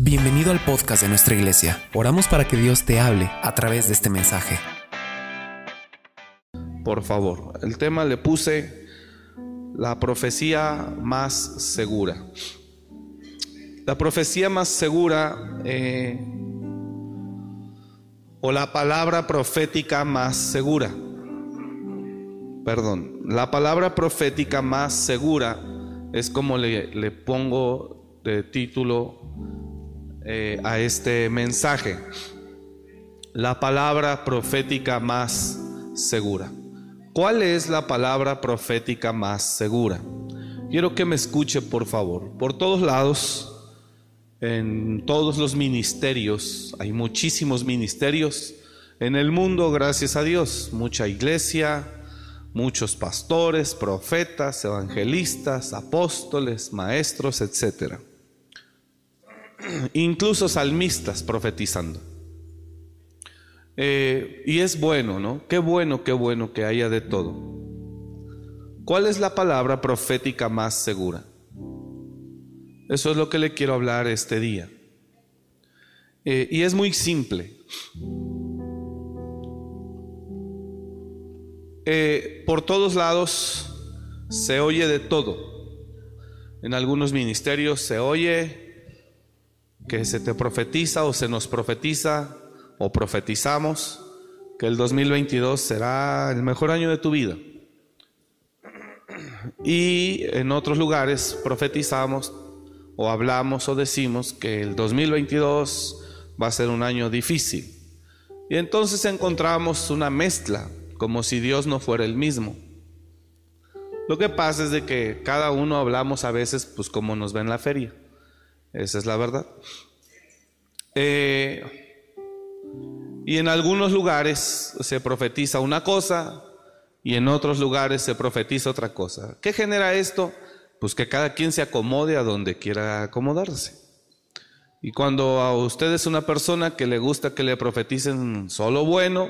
Bienvenido al podcast de nuestra iglesia. Oramos para que Dios te hable a través de este mensaje. Por favor, el tema le puse la profecía más segura. La profecía más segura eh, o la palabra profética más segura. Perdón, la palabra profética más segura es como le, le pongo de título eh, a este mensaje. La palabra profética más segura. ¿Cuál es la palabra profética más segura? Quiero que me escuche, por favor. Por todos lados, en todos los ministerios, hay muchísimos ministerios en el mundo, gracias a Dios. Mucha iglesia, muchos pastores, profetas, evangelistas, apóstoles, maestros, etcétera incluso salmistas profetizando. Eh, y es bueno, ¿no? Qué bueno, qué bueno que haya de todo. ¿Cuál es la palabra profética más segura? Eso es lo que le quiero hablar este día. Eh, y es muy simple. Eh, por todos lados se oye de todo. En algunos ministerios se oye que se te profetiza o se nos profetiza o profetizamos que el 2022 será el mejor año de tu vida. Y en otros lugares profetizamos o hablamos o decimos que el 2022 va a ser un año difícil. Y entonces encontramos una mezcla, como si Dios no fuera el mismo. Lo que pasa es de que cada uno hablamos a veces pues como nos ve en la feria. Esa es la verdad. Eh, y en algunos lugares se profetiza una cosa y en otros lugares se profetiza otra cosa. ¿Qué genera esto? Pues que cada quien se acomode a donde quiera acomodarse. Y cuando a usted es una persona que le gusta que le profeticen solo bueno,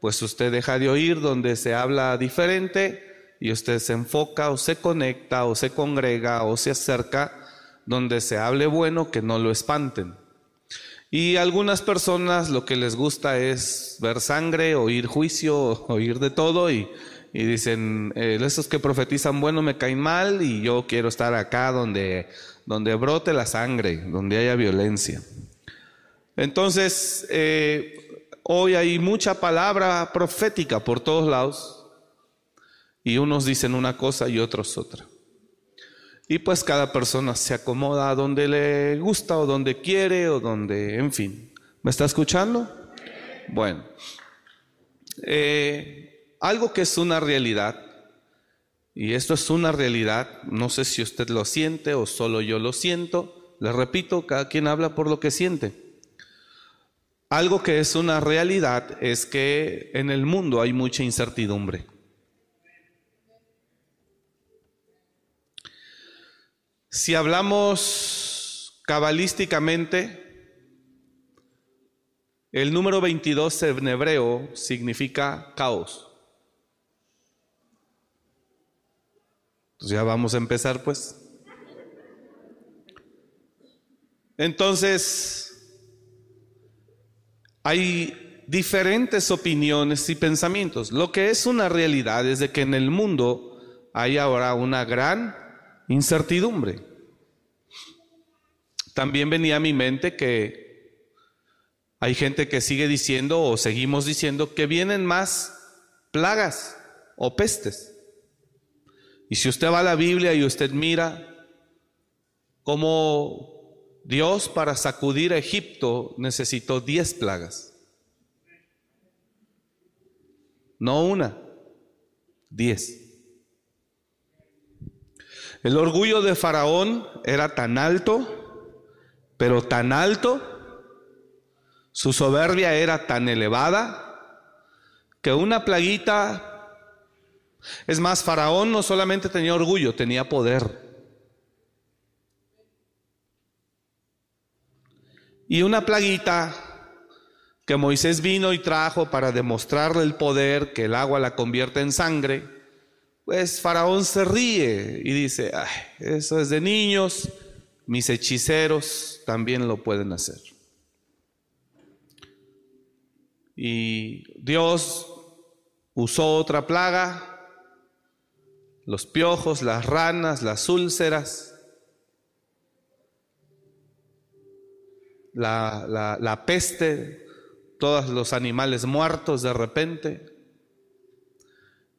pues usted deja de oír donde se habla diferente y usted se enfoca o se conecta o se congrega o se acerca donde se hable bueno, que no lo espanten. Y algunas personas lo que les gusta es ver sangre, oír juicio, oír de todo y, dicen, eh, esos que profetizan bueno me caen mal y yo quiero estar acá donde, donde brote la sangre, donde haya violencia. Entonces, eh, hoy hay mucha palabra profética por todos lados y unos dicen una cosa y otros otra. Y pues cada persona se acomoda a donde le gusta o donde quiere o donde, en fin. ¿Me está escuchando? Bueno, eh, algo que es una realidad, y esto es una realidad, no sé si usted lo siente o solo yo lo siento, le repito, cada quien habla por lo que siente. Algo que es una realidad es que en el mundo hay mucha incertidumbre. Si hablamos cabalísticamente, el número 22 en hebreo significa caos. Entonces ya vamos a empezar pues. Entonces, hay diferentes opiniones y pensamientos. Lo que es una realidad es de que en el mundo hay ahora una gran incertidumbre. También venía a mi mente que hay gente que sigue diciendo o seguimos diciendo que vienen más plagas o pestes. Y si usted va a la Biblia y usted mira cómo Dios para sacudir a Egipto necesitó diez plagas. No una, diez. El orgullo de Faraón era tan alto, pero tan alto, su soberbia era tan elevada, que una plaguita, es más, Faraón no solamente tenía orgullo, tenía poder. Y una plaguita que Moisés vino y trajo para demostrarle el poder que el agua la convierte en sangre, pues Faraón se ríe y dice, Ay, eso es de niños, mis hechiceros también lo pueden hacer. Y Dios usó otra plaga, los piojos, las ranas, las úlceras, la, la peste, todos los animales muertos de repente.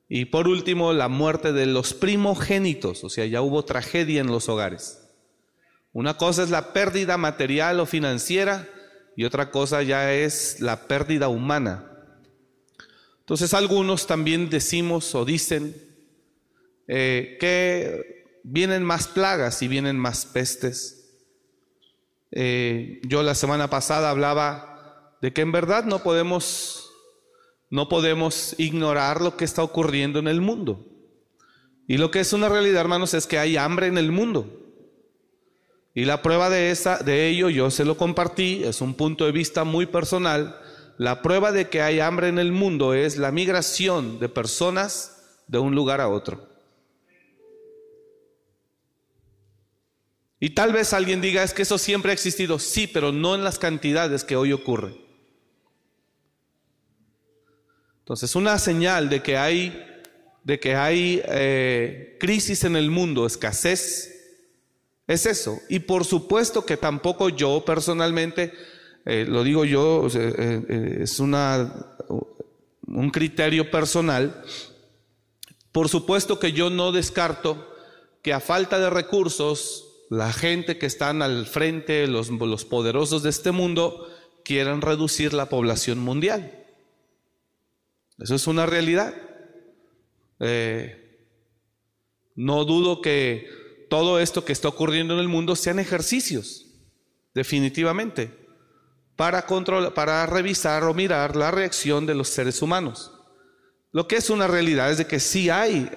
Y por último, la muerte de los primogénitos, o sea, ya hubo tragedia en los hogares. Una cosa es la pérdida material o financiera y otra cosa ya es la pérdida humana. Entonces algunos también decimos o dicen eh, que vienen más plagas y vienen más pestes. Eh, yo la semana pasada hablaba de que en verdad no podemos no podemos ignorar lo que está ocurriendo en el mundo. Y lo que es una realidad, hermanos, es que hay hambre en el mundo. Y la prueba de esa de ello yo se lo compartí, es un punto de vista muy personal. La prueba de que hay hambre en el mundo es la migración de personas de un lugar a otro. Y tal vez alguien diga, es que eso siempre ha existido. Sí, pero no en las cantidades que hoy ocurre. Entonces, una señal de que hay, de que hay eh, crisis en el mundo, escasez, es eso. Y por supuesto que tampoco yo personalmente, eh, lo digo yo, eh, es una, un criterio personal, por supuesto que yo no descarto que a falta de recursos, la gente que están al frente, los, los poderosos de este mundo, quieran reducir la población mundial. Eso es una realidad. Eh, no dudo que todo esto que está ocurriendo en el mundo sean ejercicios, definitivamente, para, controlar, para revisar o mirar la reacción de los seres humanos. Lo que es una realidad es de que sí hay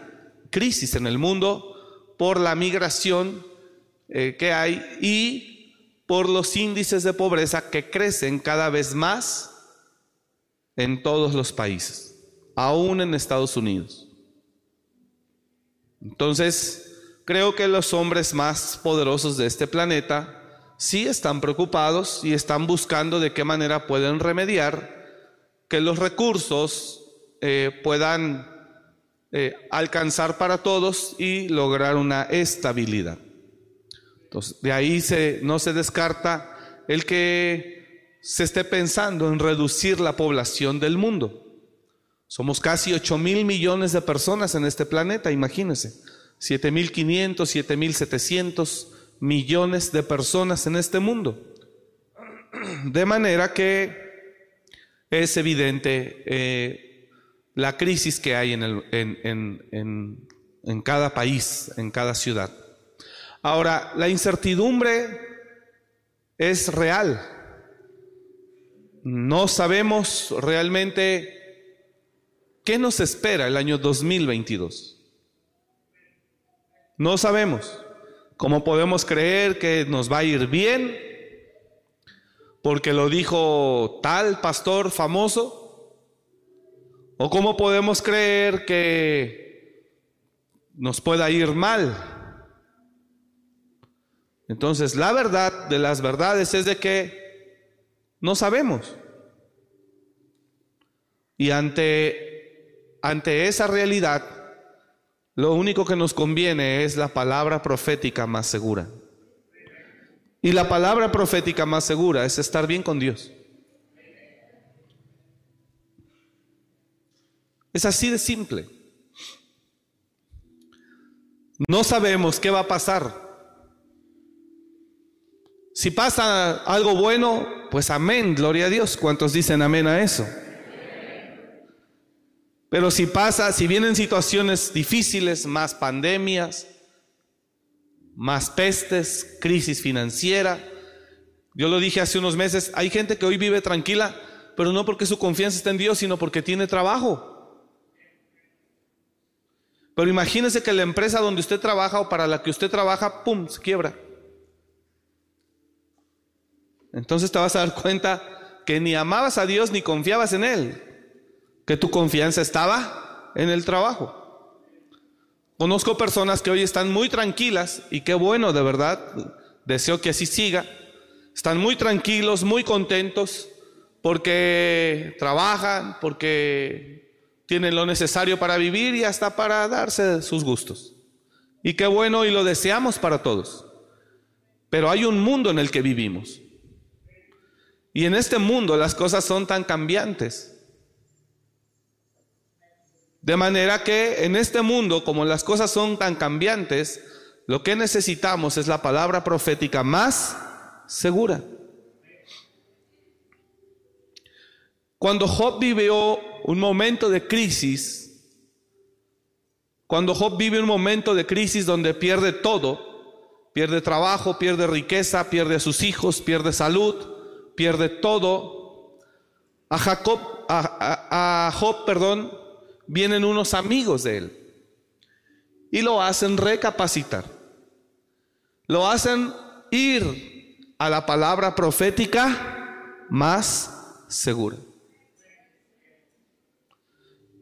crisis en el mundo por la migración eh, que hay y por los índices de pobreza que crecen cada vez más en todos los países aún en Estados Unidos. Entonces, creo que los hombres más poderosos de este planeta sí están preocupados y están buscando de qué manera pueden remediar que los recursos eh, puedan eh, alcanzar para todos y lograr una estabilidad. De ahí no se descarta el que se esté pensando en reducir la población del mundo. Somos casi 8 mil millones de personas en este planeta, imagínense. 7 mil 500, 7 mil 700 millones de personas en este mundo. De manera que es evidente eh, la crisis que hay en, el, en, en cada país, en cada ciudad. Ahora, la incertidumbre es real. No sabemos realmente ¿Qué nos espera el año 2022? No sabemos. ¿Cómo podemos creer que nos va a ir bien? Porque lo dijo tal pastor famoso. ¿O cómo podemos creer que nos pueda ir mal? Entonces, la verdad de las verdades es de que no sabemos. Y ante ante esa realidad, lo único que nos conviene es la palabra profética más segura. Y la palabra profética más segura es estar bien con Dios. Es así de simple. No sabemos qué va a pasar. Si pasa algo bueno, pues amén, gloria a Dios. ¿Cuántos dicen amén a eso? Pero si pasa, si vienen situaciones difíciles, más pandemias, más pestes, crisis financiera, yo lo dije hace unos meses, hay gente que hoy vive tranquila, pero no porque su confianza está en Dios, sino porque tiene trabajo. Pero imagínese que la empresa donde usted trabaja o para la que usted trabaja, ¡pum!, se quiebra. Entonces te vas a dar cuenta que ni amabas a Dios ni confiabas en Él que tu confianza estaba en el trabajo. Conozco personas que hoy están muy tranquilas y qué bueno, de verdad. deseo que así siga. Están muy tranquilos, muy contentos, porque trabajan, porque tienen lo necesario para vivir y hasta para darse sus gustos. Y qué bueno y lo deseamos para todos. Pero hay un mundo en el que vivimos. Y en este mundo las cosas son tan cambiantes. De manera que en este mundo, como las cosas son tan cambiantes, lo que necesitamos es la palabra profética más segura. Cuando Job vivió un momento de crisis, cuando Job vive un momento de crisis donde pierde todo, pierde trabajo, pierde riqueza, pierde a sus hijos, pierde salud, pierde todo, a Jacob, a, a Job, perdón, vienen unos amigos de él y lo hacen recapacitar. Lo hacen ir a la palabra profética más segura.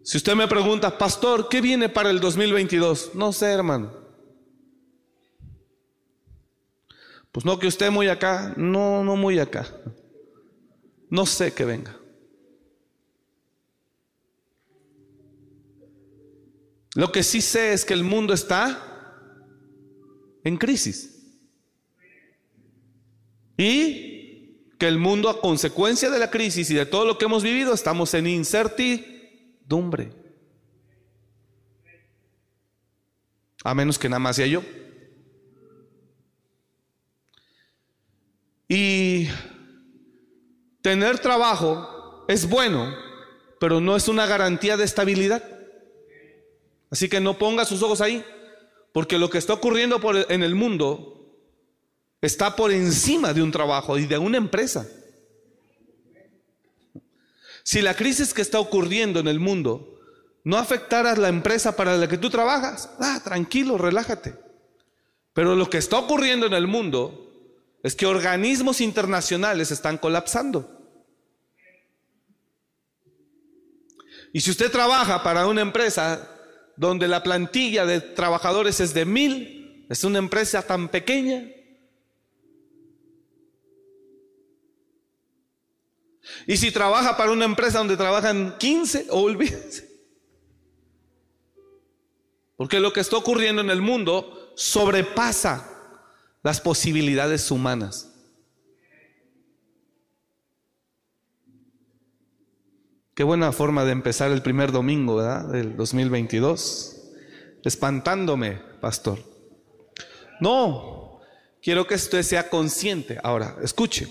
Si usted me pregunta, pastor, ¿qué viene para el 2022? No sé, hermano. Pues no que usted muy acá, no, no muy acá. No sé que venga. Lo que sí sé es que el mundo está en crisis. Y que el mundo a consecuencia de la crisis y de todo lo que hemos vivido estamos en incertidumbre. A menos que nada más sea yo. Y tener trabajo es bueno, pero no es una garantía de estabilidad. Así que no ponga sus ojos ahí, porque lo que está ocurriendo en el mundo está por encima de un trabajo y de una empresa. Si la crisis que está ocurriendo en el mundo no afectara a la empresa para la que tú trabajas, ah, tranquilo, relájate. Pero lo que está ocurriendo en el mundo es que organismos internacionales están colapsando. Y si usted trabaja para una empresa donde la plantilla de trabajadores es de mil, es una empresa tan pequeña. Y si trabaja para una empresa donde trabajan 15, olvídense. Porque lo que está ocurriendo en el mundo sobrepasa las posibilidades humanas. Qué buena forma de empezar el primer domingo, ¿verdad? Del 2022. Espantándome, pastor. No, quiero que usted sea consciente. Ahora, escuche.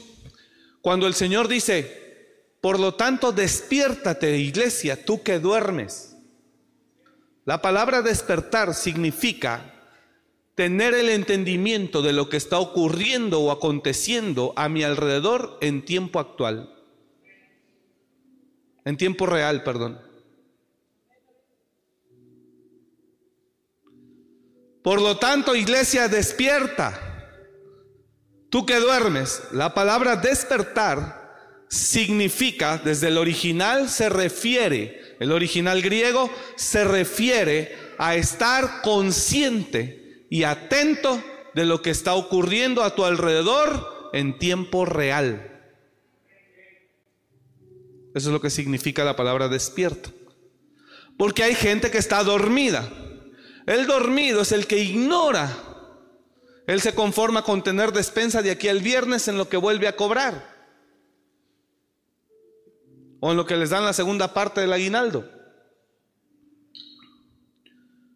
Cuando el Señor dice, por lo tanto, despiértate, iglesia, tú que duermes. La palabra despertar significa tener el entendimiento de lo que está ocurriendo o aconteciendo a mi alrededor en tiempo actual en tiempo real, perdón. Por lo tanto, iglesia, despierta. Tú que duermes, la palabra despertar significa, desde el original se refiere, el original griego se refiere a estar consciente y atento de lo que está ocurriendo a tu alrededor en tiempo real. Eso es lo que significa la palabra despierto. Porque hay gente que está dormida. El dormido es el que ignora. Él se conforma con tener despensa de aquí al viernes en lo que vuelve a cobrar. O en lo que les dan la segunda parte del aguinaldo.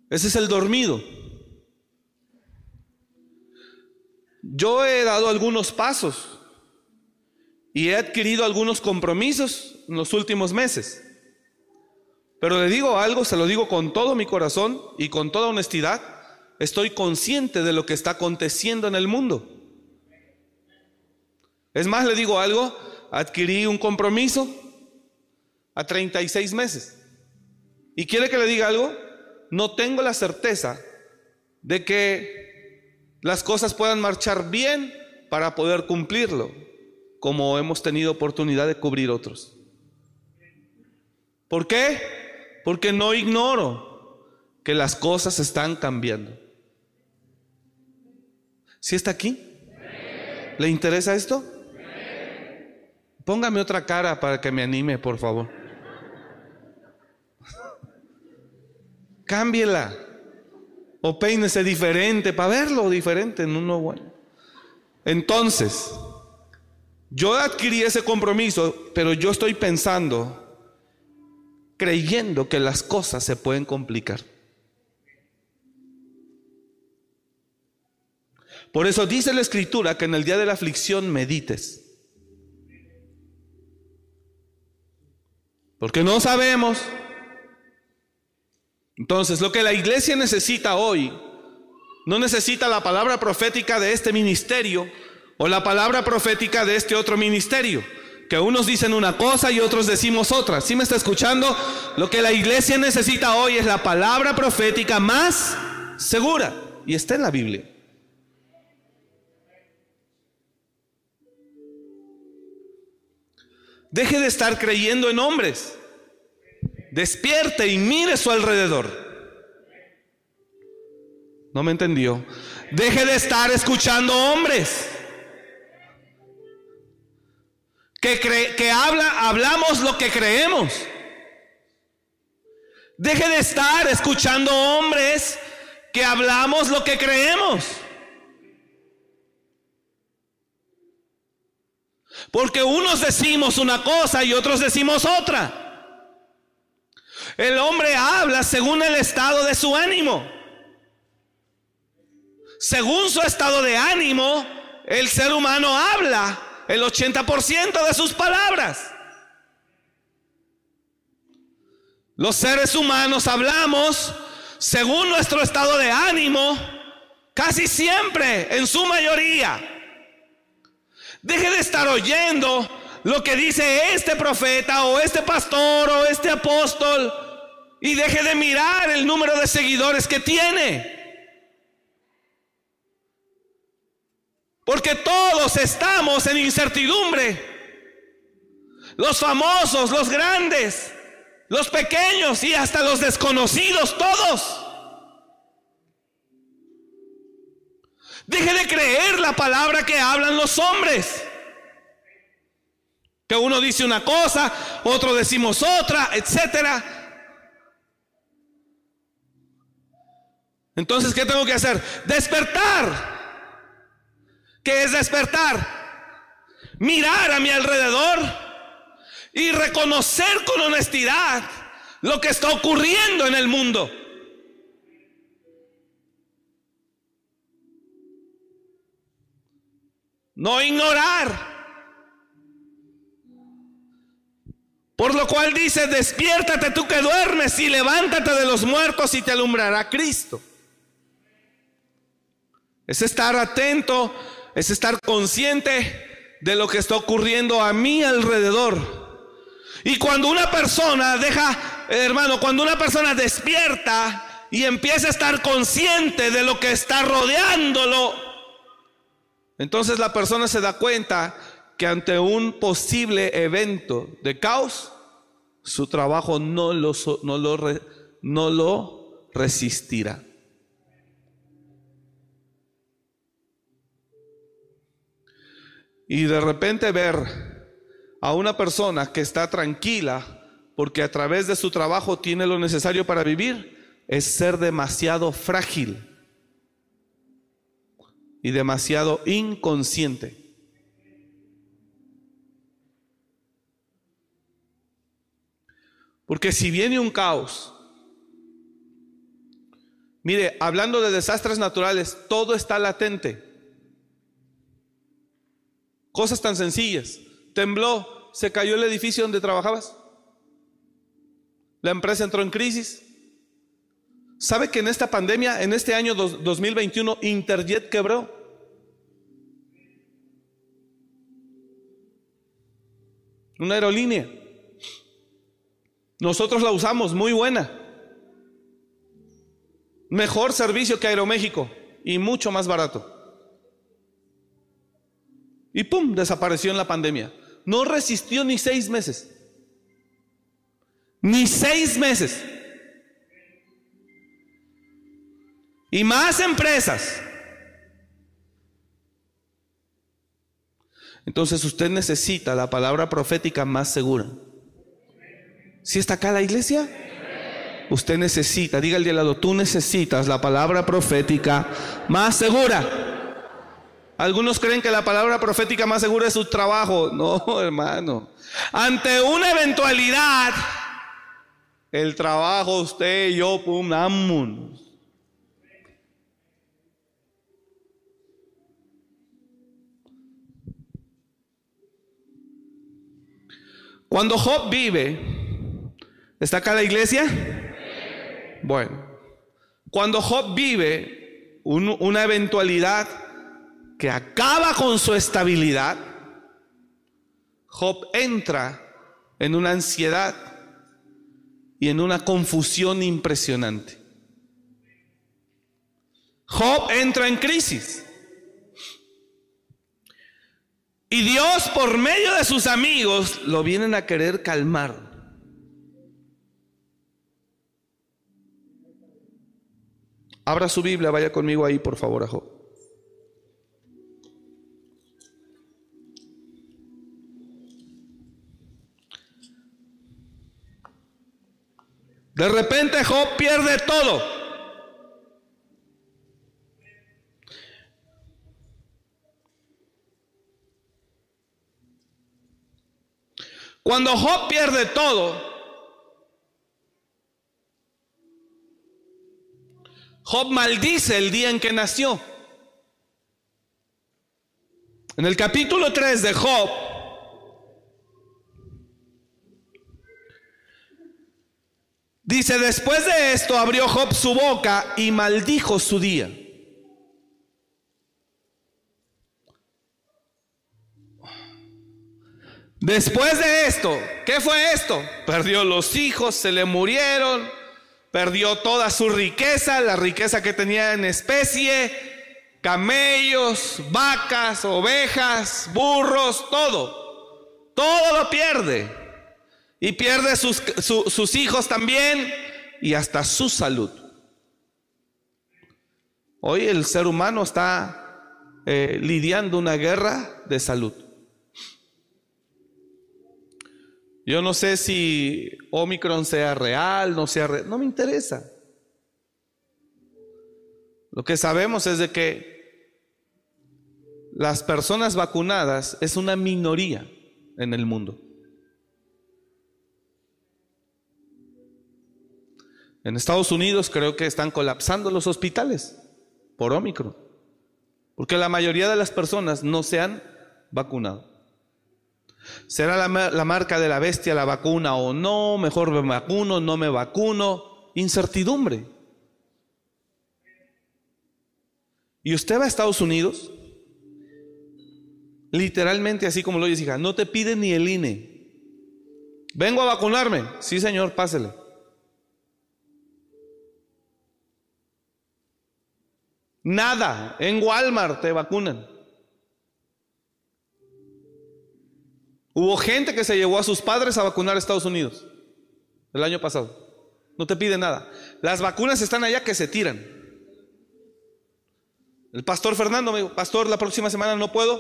Ese es el dormido. Yo he dado algunos pasos y he adquirido algunos compromisos en los últimos meses. Pero le digo algo, se lo digo con todo mi corazón y con toda honestidad, estoy consciente de lo que está aconteciendo en el mundo. Es más, le digo algo, adquirí un compromiso a 36 meses. ¿Y quiere que le diga algo? No tengo la certeza de que las cosas puedan marchar bien para poder cumplirlo como hemos tenido oportunidad de cubrir otros. ¿Por qué? Porque no ignoro que las cosas están cambiando. ¿Sí está aquí? ¿Le interesa esto? Póngame otra cara para que me anime, por favor. Cámbiela. O peínese diferente para verlo diferente en uno bueno. Entonces, yo adquirí ese compromiso, pero yo estoy pensando, creyendo que las cosas se pueden complicar. Por eso dice la escritura que en el día de la aflicción medites. Porque no sabemos. Entonces, lo que la iglesia necesita hoy, no necesita la palabra profética de este ministerio o la palabra profética de este otro ministerio. Que unos dicen una cosa y otros decimos otra. ¿Sí me está escuchando? Lo que la iglesia necesita hoy es la palabra profética más segura. Y está en la Biblia. Deje de estar creyendo en hombres. Despierte y mire su alrededor. No me entendió. Deje de estar escuchando hombres. Que, habla, hablamos lo que creemos. Deje de estar escuchando hombres que hablamos lo que creemos. Porque unos decimos una cosa y otros decimos otra. El hombre habla según el estado de su ánimo. Según su estado de ánimo, el ser humano habla el 80% de sus palabras. Los seres humanos hablamos según nuestro estado de ánimo, casi siempre, en su mayoría. Deje de estar oyendo lo que dice este profeta o este pastor o este apóstol y deje de mirar el número de seguidores que tiene. Porque todos estamos en incertidumbre. Los famosos, los grandes, los pequeños y hasta los desconocidos, todos. Deje de creer la palabra que hablan los hombres. Que uno dice una cosa, otro decimos otra, etcétera. Entonces, ¿qué tengo que hacer? Despertar. ¿Qué es despertar? Mirar a mi alrededor y reconocer con honestidad lo que está ocurriendo en el mundo. no ignorar. Por lo cual dice, despiértate tú que duermes y levántate de los muertos y te alumbrará Cristo. Es estar atento, es estar consciente de lo que está ocurriendo a mi alrededor. Y cuando una persona deja, hermano, cuando una persona despierta y empieza a estar consciente de lo que está rodeándolo, entonces la persona se da cuenta que ante un posible evento de caos, su trabajo no lo, no lo, no lo resistirá. Y de repente ver a una persona que está tranquila porque a través de su trabajo tiene lo necesario para vivir, es ser demasiado frágil y demasiado inconsciente. Porque si viene un caos, mire, hablando de desastres naturales, todo está latente. Cosas tan sencillas. Tembló, se cayó el edificio donde trabajabas. La empresa entró en crisis. ¿Sabe que en esta pandemia, en este año 2021, Interjet quebró? Una aerolínea. Nosotros la usamos, muy buena. Mejor servicio que Aeroméxico y mucho más barato. Y ¡pum! desapareció en la pandemia. No resistió ni seis meses. Ni seis meses. Y más empresas Entonces usted necesita la palabra profética más segura. ¿Sí está acá la iglesia? Usted necesita, diga al de lado, tú necesitas la palabra profética más segura. Algunos creen que la palabra profética más segura es su trabajo. No, hermano. Ante una eventualidad, el trabajo, usted y yo, pum, vámonos. Cuando Job vive, ¿está acá la iglesia? Bueno, cuando Job vive una eventualidad que acaba con su estabilidad, Job entra en una ansiedad y en una confusión impresionante. Job entra en crisis. Y Dios por medio de sus amigos lo vienen a querer calmar. Abra su Biblia, vaya conmigo ahí, por favor, a Job. De repente Job pierde todo. Cuando Job pierde todo, Job maldice el día en que nació. En el capítulo 3 de Job, Dice, después de esto abrió Job su boca y maldijo su día. Después de esto, ¿qué fue esto? Perdió los hijos, se le murieron, perdió toda su riqueza, la riqueza que tenía en especie, camellos, vacas, ovejas, burros, todo. Todo lo pierde. Y pierde sus, sus hijos también y hasta su salud. Hoy el ser humano está eh, lidiando una guerra de salud. Yo no sé si Omicron sea real, no sea real, no me interesa. Lo que sabemos es de que las personas vacunadas es una minoría en el mundo. En Estados Unidos creo que están colapsando los hospitales por Omicron, porque la mayoría de las personas no se han vacunado. ¿Será la, marca de la bestia la vacuna o no? Mejor me vacuno, no me vacuno. Incertidumbre. Y usted va a Estados Unidos, literalmente así como lo dice, no te pide ni el INE. Vengo a vacunarme. Sí, señor, pásele. Nada. En Walmart te vacunan. Hubo gente que se llevó a sus padres a vacunar a Estados Unidos el año pasado. No te pide nada. Las vacunas están allá que se tiran. El pastor Fernando me dijo, pastor, la próxima semana no puedo.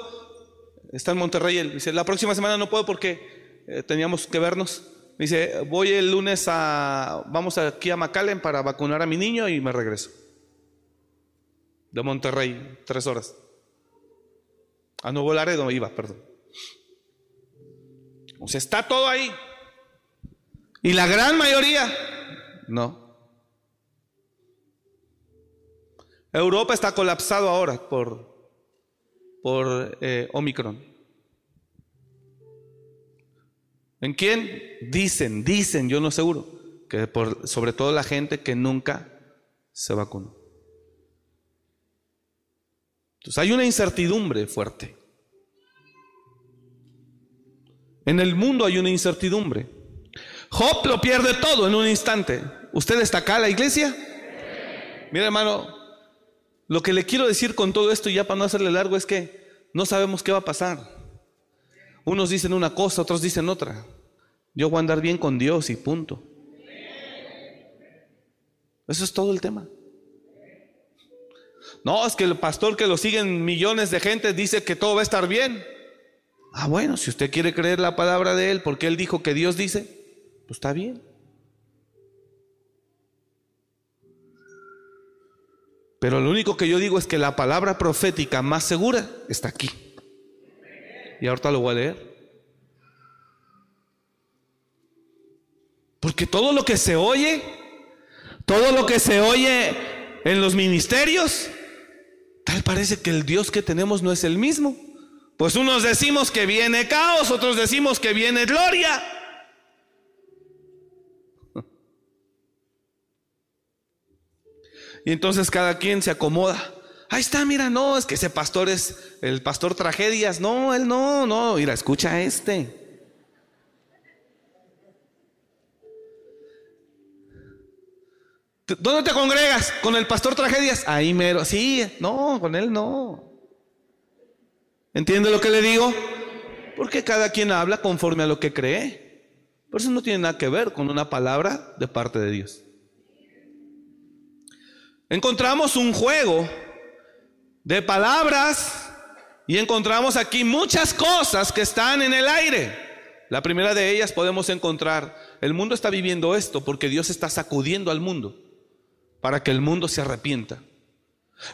Está en Monterrey. Él dice, la próxima semana no puedo porque eh, teníamos que vernos. dice, voy el lunes a, vamos aquí a McAllen para vacunar a mi niño y me regreso de Monterrey, tres horas. A Nuevo Laredo iba, perdón. O sea, está todo ahí. Y la gran mayoría, no. Europa está colapsado ahora por, por eh, Omicron. ¿En quién? Dicen, dicen, yo no seguro, que por, sobre todo la gente que nunca se vacunó. Entonces hay una incertidumbre fuerte. En el mundo hay una incertidumbre. Job lo pierde todo en un instante. ¿Usted está acá, la iglesia? Mira, hermano, lo que le quiero decir con todo esto, ya para no hacerle largo, es que no sabemos qué va a pasar. Unos dicen una cosa, otros dicen otra. Yo voy a andar bien con Dios y punto. Eso es todo el tema. No, es que el pastor que lo siguen millones de gente dice que todo va a estar bien. Ah, bueno, si usted quiere creer la palabra de Él porque Él dijo que Dios dice, pues está bien. Pero lo único que yo digo es que la palabra profética más segura está aquí. Y ahorita lo voy a leer. Porque todo lo que se oye, todo lo que se oye en los ministerios, tal parece que el Dios que tenemos no es el mismo. Pues unos decimos que viene caos, otros decimos que viene gloria. Y entonces cada quien se acomoda. Ahí está, mira, no, es que ese pastor es el pastor tragedias. No, él no, no, mira, escucha a este. ¿Dónde te congregas? ¿Con el pastor tragedias? Ahí mero. Sí, no, con él no. ¿Entiende lo que le digo? Porque cada quien habla conforme a lo que cree. Por eso no tiene nada que ver con una palabra de parte de Dios encontramos un juego de palabras y encontramos aquí muchas cosas que están en el aire. La primera de ellas podemos encontrar, el mundo está viviendo esto porque Dios está sacudiendo al mundo para que el mundo se arrepienta.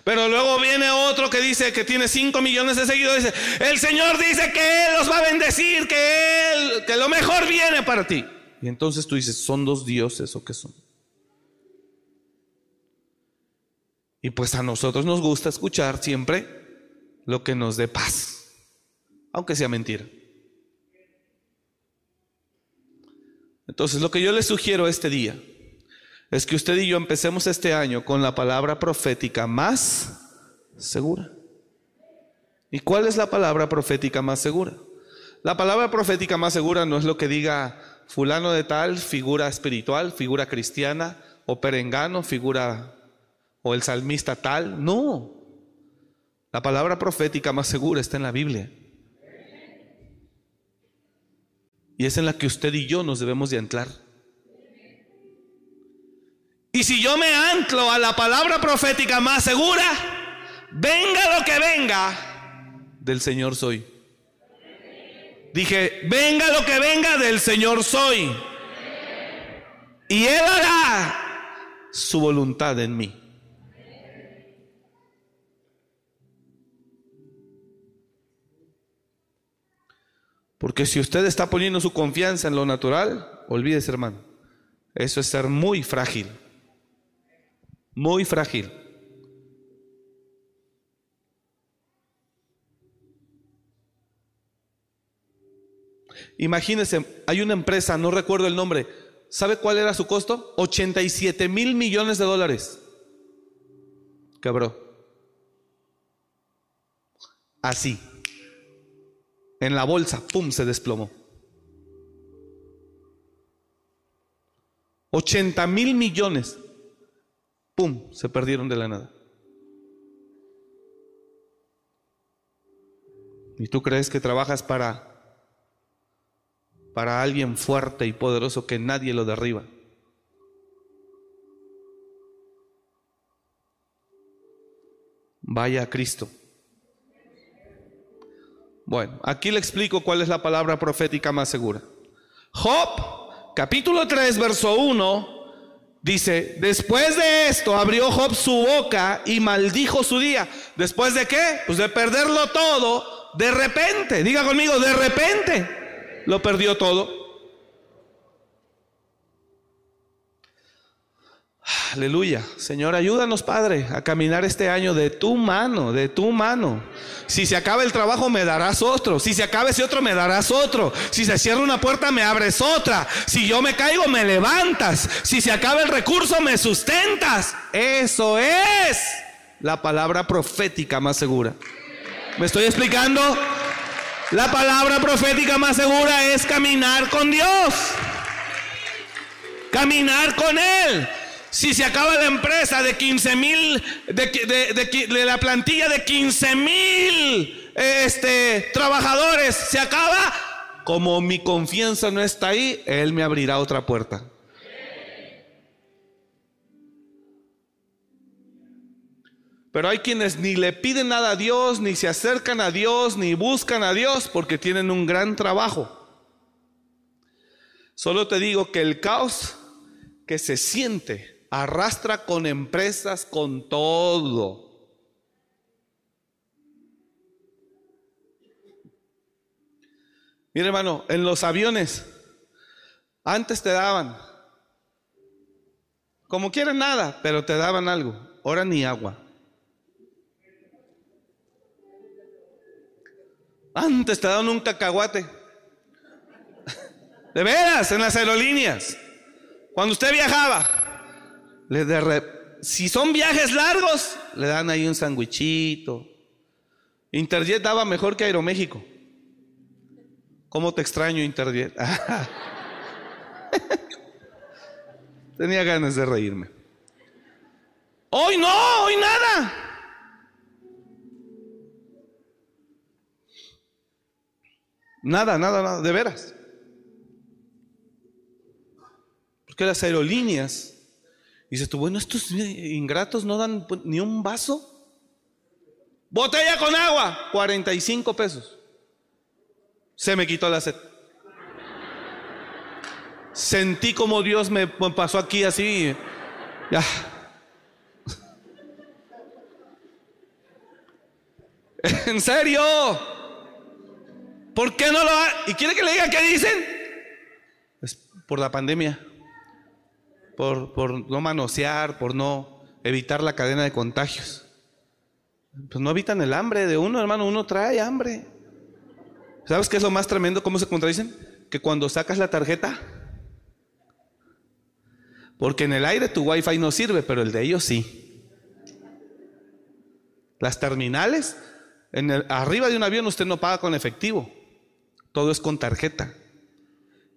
Pero luego viene otro que dice que tiene 5 millones de seguidores. Dice, el Señor dice que Él los va a bendecir, que Él, que lo mejor viene para ti. Y entonces tú dices, ¿son dos dioses o qué son? Y pues a nosotros nos gusta escuchar siempre lo que nos dé paz, aunque sea mentira. Entonces lo que yo le sugiero este día es que usted y yo empecemos este año con la palabra profética más segura. ¿Y cuál es la palabra profética más segura? La palabra profética más segura no es lo que diga fulano de tal, figura espiritual, figura cristiana, o perengano, figura o el salmista tal. No. La palabra profética más segura está en la Biblia. Y es en la que usted y yo nos debemos de anclar. Y si yo me anclo a la palabra profética más segura, venga lo que venga, del Señor soy. Dije, venga lo que venga, del Señor soy. Y Él hará su voluntad en mí. Porque si usted está poniendo su confianza en lo natural, olvídese hermano, eso es ser muy frágil, muy frágil. Imagínese, hay una empresa, no recuerdo el nombre, ¿sabe cuál era su costo? 87 mil millones de dólares. Quebró. Así en la bolsa, ¡pum!, se desplomó. 80 mil millones, ¡pum!, se perdieron de la nada. ¿Y tú crees que trabajas para para alguien fuerte y poderoso que nadie lo derriba? Vaya a Cristo. Bueno, aquí le explico cuál es la palabra profética más segura. Job, capítulo 3, verso 1, dice, después de esto abrió Job su boca y maldijo su día. ¿Después de qué? Pues de perderlo todo, de repente, diga conmigo, de repente lo perdió todo. Aleluya. Señor, ayúdanos, Padre, a caminar este año de tu mano, de tu mano. Si se acaba el trabajo, me darás otro. Si se acaba ese otro, me darás otro. Si se cierra una puerta, me abres otra. Si yo me caigo, me levantas. Si se acaba el recurso, me sustentas. Eso es la palabra profética más segura. ¿Me estoy explicando? La palabra profética más segura es caminar con Dios. Caminar con Él. Si se acaba la empresa de 15 mil, de, la plantilla de 15 mil este, trabajadores, se acaba, como mi confianza no está ahí, Él me abrirá otra puerta. Pero hay quienes ni le piden nada a Dios, ni se acercan a Dios, ni buscan a Dios porque tienen un gran trabajo. Solo te digo que el caos que se siente arrastra con empresas, con todo. Mira hermano, en los aviones, antes te daban, como quieren nada, pero te daban algo, ahora ni agua. Antes te daban un cacahuate. De veras, en las aerolíneas. Cuando usted viajaba, si son viajes largos, le dan ahí un sandwichito. Interjet daba mejor que Aeroméxico. ¿Cómo te extraño, Interjet? Tenía ganas de reírme. Hoy no, hoy nada. Nada, nada, nada, de veras. Porque las aerolíneas, dices tú, bueno, estos ingratos no dan ni un vaso. Botella con agua, 45 pesos. Se me quitó la sed. Sentí como Dios me pasó aquí así. Ya. ¿En serio? ¿Por qué no lo ha... ¿Y quiere que le diga qué dicen? Es por la pandemia. Por, no manosear, por no evitar la cadena de contagios. Pues no evitan el hambre de uno, hermano. Uno trae hambre. ¿Sabes qué es lo más tremendo? ¿Cómo se contradicen? Que cuando sacas la tarjeta, porque en el aire tu wifi no sirve, pero el de ellos sí. Las terminales, en el, arriba de un avión usted no paga con efectivo, todo es con tarjeta.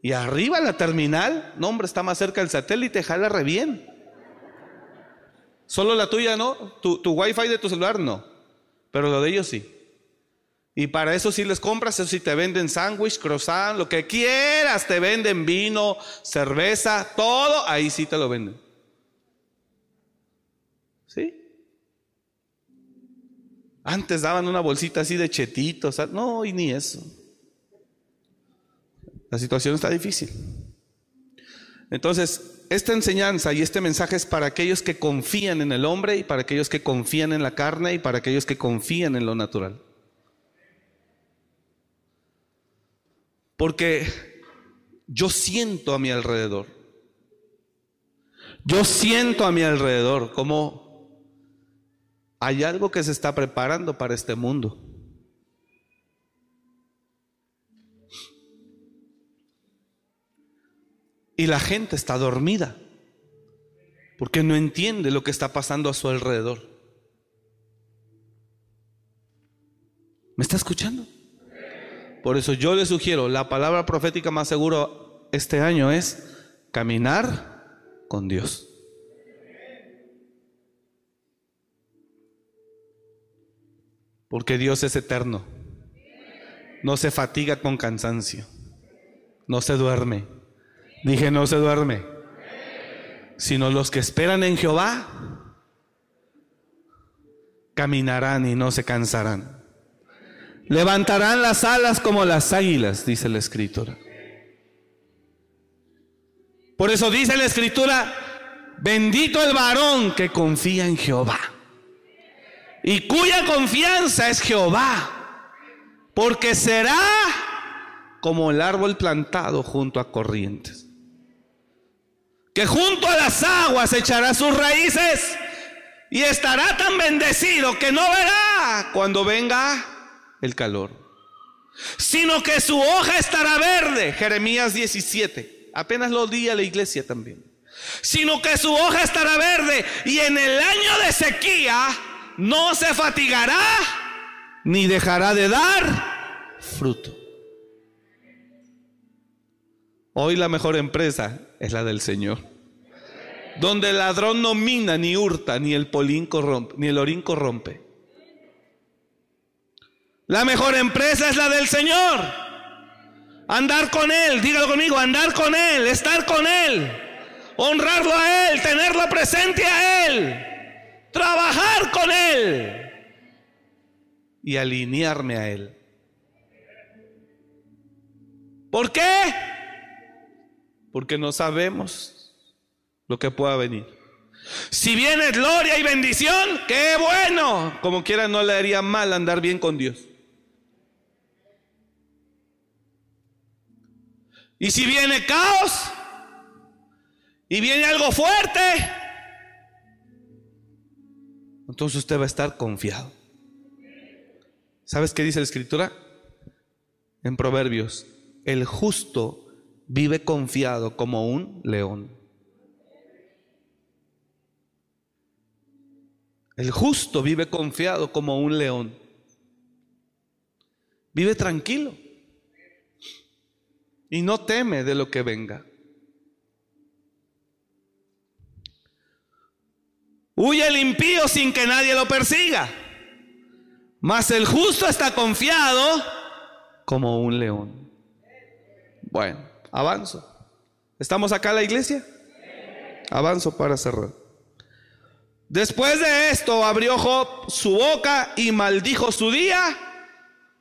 Y arriba la terminal, no hombre, está más cerca del satélite, jala re bien. Solo la tuya no, tu, tu wifi de tu celular no, pero lo de ellos sí. Y para eso sí les compras, eso sí te venden sándwich, croissant, lo que quieras, te venden vino, cerveza, todo, ahí sí te lo venden. ¿Sí? Antes daban una bolsita así de chetitos, no, y ni eso. La situación está difícil. Entonces, esta enseñanza y este mensaje es para aquellos que confían en el hombre y para aquellos que confían en la carne y para aquellos que confían en lo natural. Porque yo siento a mi alrededor. Yo siento a mi alrededor como hay algo que se está preparando para este mundo. Y la gente está dormida porque no entiende lo que está pasando a su alrededor. ¿Me está escuchando? Por eso yo le sugiero, la palabra profética más segura este año es caminar con Dios. Porque Dios es eterno. No se fatiga con cansancio. No se duerme. Dije, no se duerme. Sino los que esperan en Jehová caminarán y no se cansarán. Levantarán las alas como las águilas, dice la escritura. Por eso dice la escritura, bendito el varón que confía en Jehová y cuya confianza es Jehová, porque será como el árbol plantado junto a corrientes, que junto a las aguas echará sus raíces y estará tan bendecido que no verá cuando venga el calor, sino que su hoja estará verde, Jeremías 17, apenas lo di la iglesia también, sino que su hoja estará verde y en el año de sequía no se fatigará ni dejará de dar fruto. Hoy la mejor empresa es la del Señor. Donde el ladrón no mina ni hurta, ni el polín corrompe, ni el orín corrompe. La mejor empresa es la del Señor. Andar con Él, dígalo conmigo, andar con Él, estar con Él, honrarlo a Él, tenerlo presente a Él. trabajar con Él y alinearme a Él. ¿Por qué? Porque no sabemos lo que pueda venir. Si viene gloria y bendición, qué bueno. Como quiera, no le haría mal andar bien con Dios. Y si viene caos y viene algo fuerte, entonces usted va a estar confiado. ¿Sabes qué dice la escritura? En Proverbios, el justo vive confiado como un león. El justo vive confiado como un león. Vive tranquilo. Y no teme de lo que venga. Huye el impío sin que nadie lo persiga. Mas el justo está confiado como un león. Bueno, avanzo. ¿Estamos acá en la iglesia? Avanzo para cerrar. Después de esto abrió Job su boca y maldijo su día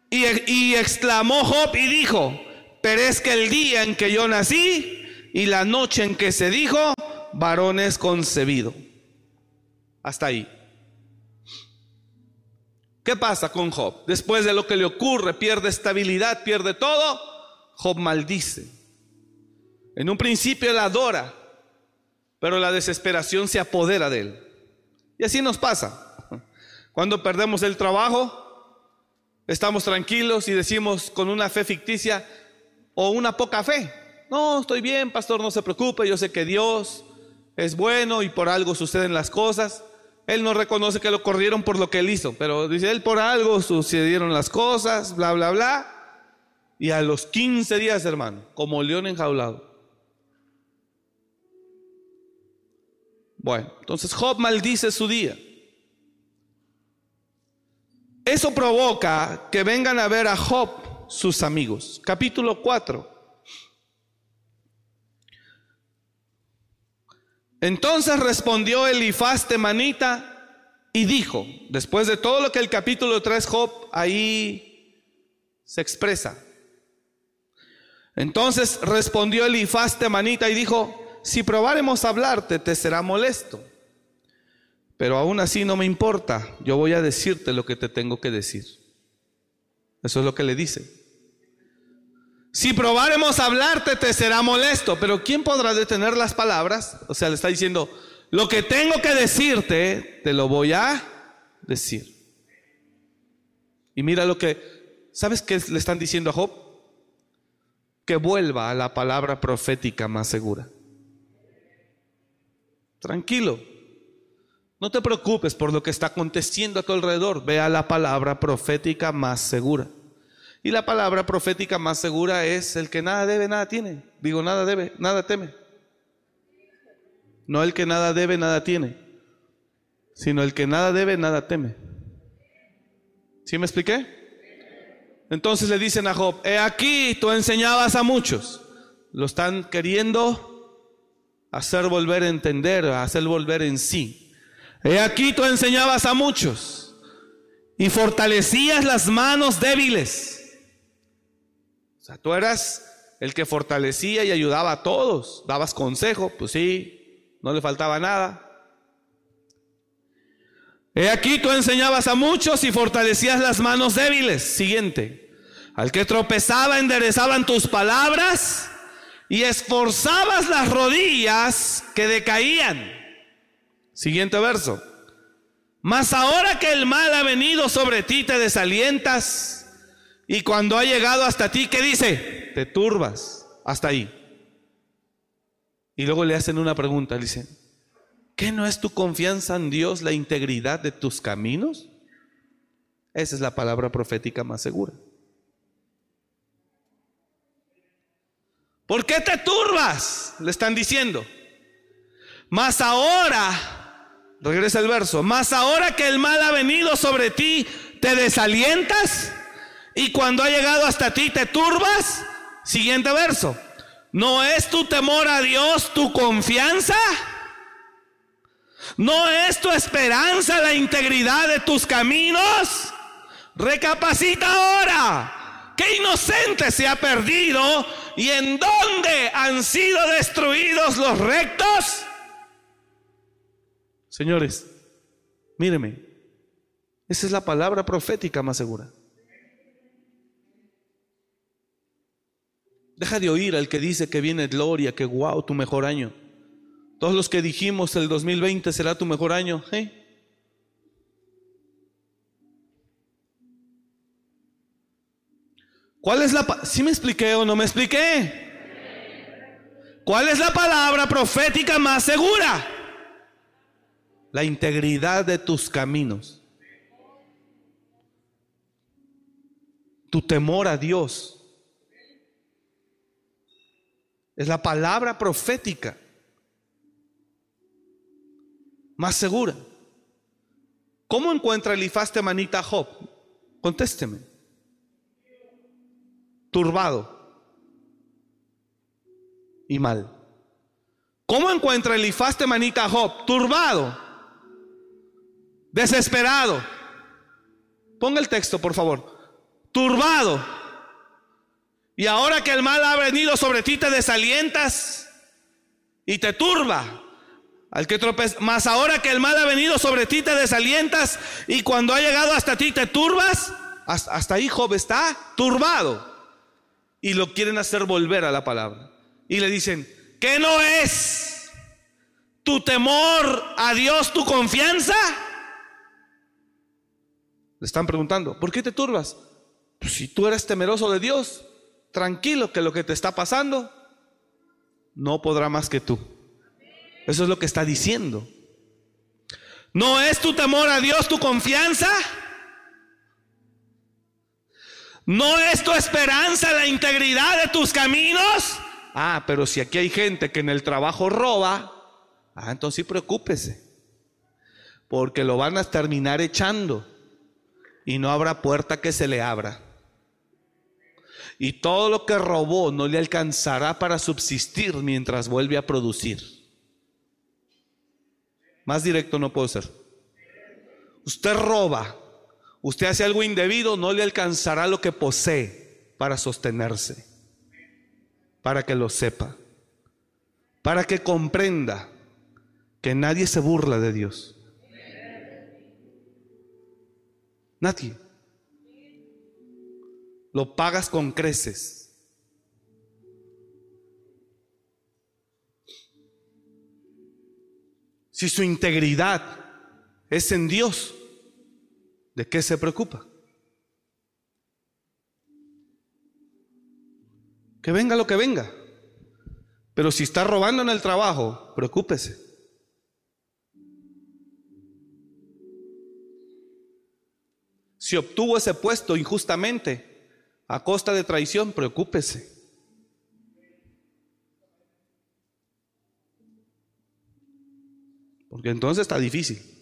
y, exclamó Job y dijo, perezca el día en que yo nací y la noche en que se dijo, varón es concebido. Hasta ahí. ¿Qué pasa con Job? Después de lo que le ocurre, pierde estabilidad, pierde todo, Job maldice. En un principio él adora, pero la desesperación se apodera de él. Y así nos pasa. Cuando perdemos el trabajo, estamos tranquilos y decimos con una fe ficticia o una poca fe. No, estoy bien, pastor, no se preocupe, yo sé que Dios es bueno y por algo suceden las cosas. Él no reconoce que lo corrieron por lo que él hizo, pero dice, él por algo sucedieron las cosas, bla, bla, bla. Y a los 15 días, hermano, como león enjaulado. Bueno, entonces Job maldice su día. Eso provoca que vengan a ver a Job sus amigos. Capítulo 4. Entonces respondió Elifaz Temanita y dijo, después de todo lo que el capítulo 3 Job ahí se expresa. Entonces respondió Elifaz Temanita y dijo, si probáremos hablarte, te será molesto. Pero aún así no me importa, yo voy a decirte lo que te tengo que decir. Eso es lo que le dice. Si probáremos hablarte, te será molesto, pero ¿quién podrá detener las palabras? O sea, le está diciendo, lo que tengo que decirte, te lo voy a decir. Y mira lo que, ¿sabes qué le están diciendo a Job? Que vuelva a la palabra profética más segura. Tranquilo. No te preocupes por lo que está aconteciendo a tu alrededor. Ve a la palabra profética más segura. Y la palabra profética más segura es el que nada debe, nada tiene. Digo, nada debe, nada teme. No el que nada debe, nada tiene. Sino el que nada debe, nada teme. ¿Sí me expliqué? Entonces le dicen a Job, he aquí tú enseñabas a muchos. Lo están queriendo hacer volver a entender, hacer volver en sí. He aquí tú enseñabas a muchos y fortalecías las manos débiles. O sea, tú eras el que fortalecía y ayudaba a todos, dabas consejo, pues sí, no le faltaba nada. He aquí tú enseñabas a muchos y fortalecías las manos débiles. Siguiente. Al que tropezaba enderezaban tus palabras y esforzabas las rodillas que decaían. Siguiente verso. Mas ahora que el mal ha venido sobre ti, te desalientas. Y cuando ha llegado hasta ti, ¿qué dice? Te turbas. Hasta ahí. Y luego le hacen una pregunta. Dicen, ¿qué no es tu confianza en Dios la integridad de tus caminos? Esa es la palabra profética más segura. ¿Por qué te turbas? Le están diciendo. Mas ahora, regresa el verso, mas ahora que el mal ha venido sobre ti, te desalientas y cuando ha llegado hasta ti te turbas. Siguiente verso. ¿No es tu temor a Dios tu confianza? ¿No es tu esperanza la integridad de tus caminos? Recapacita ahora. ¿Qué inocente se ha perdido y en dónde han sido destruidos los rectos? Señores, míreme, esa es la palabra profética más segura. Deja de oír al que dice que viene gloria, que wow, tu mejor año. Todos los que dijimos el 2020 será tu mejor año. ¿eh? ¿Cuál es la... ¿Sí me expliqué o no me expliqué? ¿Cuál es la palabra profética más segura? La integridad de tus caminos. Tu temor a Dios. Es la palabra profética más segura. ¿Cómo encuentra Elifaz manita Job? Contésteme turbado y mal. ¿Cómo encuentra Elifaz manita a Job? Turbado, desesperado. Ponga el texto, por favor. Turbado. Y ahora que el mal ha venido sobre ti, te desalientas y te turba. Al que tropez, más ahora que el mal ha venido sobre ti, te desalientas y cuando ha llegado hasta ti, te turbas. Hasta ahí Job está turbado y lo quieren hacer volver a la palabra. Y le dicen, ¿qué no es tu temor a Dios, tu confianza? Le están preguntando, ¿por qué te turbas? Pues si tú eres temeroso de Dios, tranquilo que lo que te está pasando no podrá más que tú. Eso es lo que está diciendo. ¿No es tu temor a Dios tu confianza? ¿No es tu esperanza la integridad de tus caminos? Ah, pero si aquí hay gente que en el trabajo roba, ah, entonces sí preocúpese. Porque lo van a terminar echando y no habrá puerta que se le abra. Y todo lo que robó no le alcanzará para subsistir mientras vuelve a producir. Más directo no puedo ser. Usted roba usted hace algo indebido, no le alcanzará lo que posee para sostenerse, para que lo sepa, para que comprenda que nadie se burla de Dios. Nadie. Lo pagas con creces. Si su integridad es en Dios, ¿De qué se preocupa? Que venga lo que venga. Pero si está robando en el trabajo, preocúpese. Si obtuvo ese puesto injustamente a costa de traición, preocúpese. Porque entonces está difícil.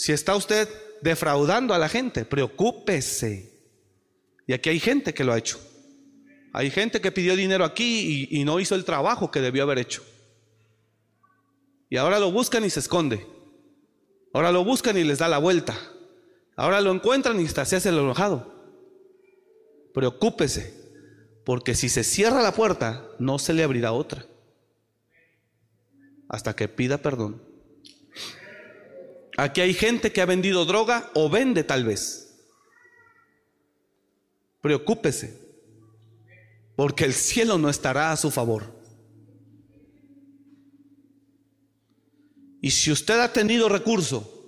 Si está usted defraudando a la gente, preocúpese. Y aquí hay gente que lo ha hecho. Hay gente que pidió dinero aquí y, no hizo el trabajo que debió haber hecho. Y ahora lo buscan y se esconde. Ahora lo buscan y les da la vuelta. Ahora lo encuentran y hasta se hace el enojado. Preocúpese, porque si se cierra la puerta, no se le abrirá otra. Hasta que pida perdón. Aquí hay gente que ha vendido droga o vende tal vez. Preocúpese, porque el cielo no estará a su favor. Y si usted ha tenido recurso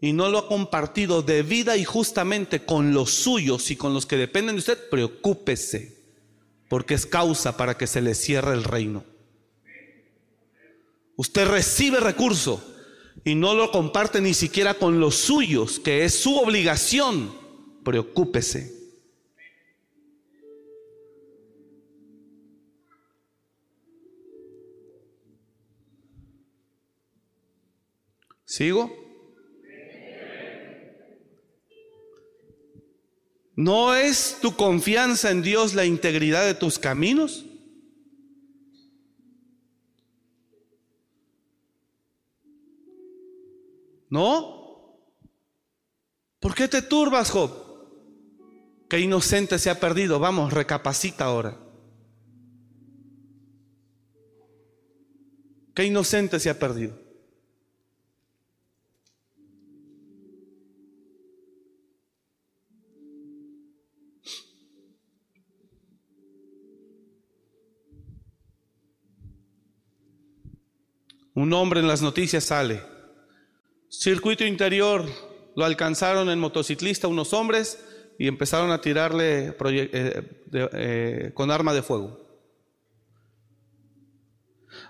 y no lo ha compartido de vida y justamente con los suyos y con los que dependen de usted, preocúpese, porque es causa para que se le cierre el reino. Usted recibe recurso y no lo comparte ni siquiera con los suyos, que es su obligación, preocúpese. ¿Sigo? ¿No es tu confianza en Dios la integridad de tus caminos? ¿No? ¿Por qué te turbas, Job? Qué inocente se ha perdido. Vamos, recapacita ahora. Qué inocente se ha perdido. Un hombre en las noticias sale. Circuito interior, lo alcanzaron en motociclista unos hombres y empezaron a tirarle eh, eh, con arma de fuego.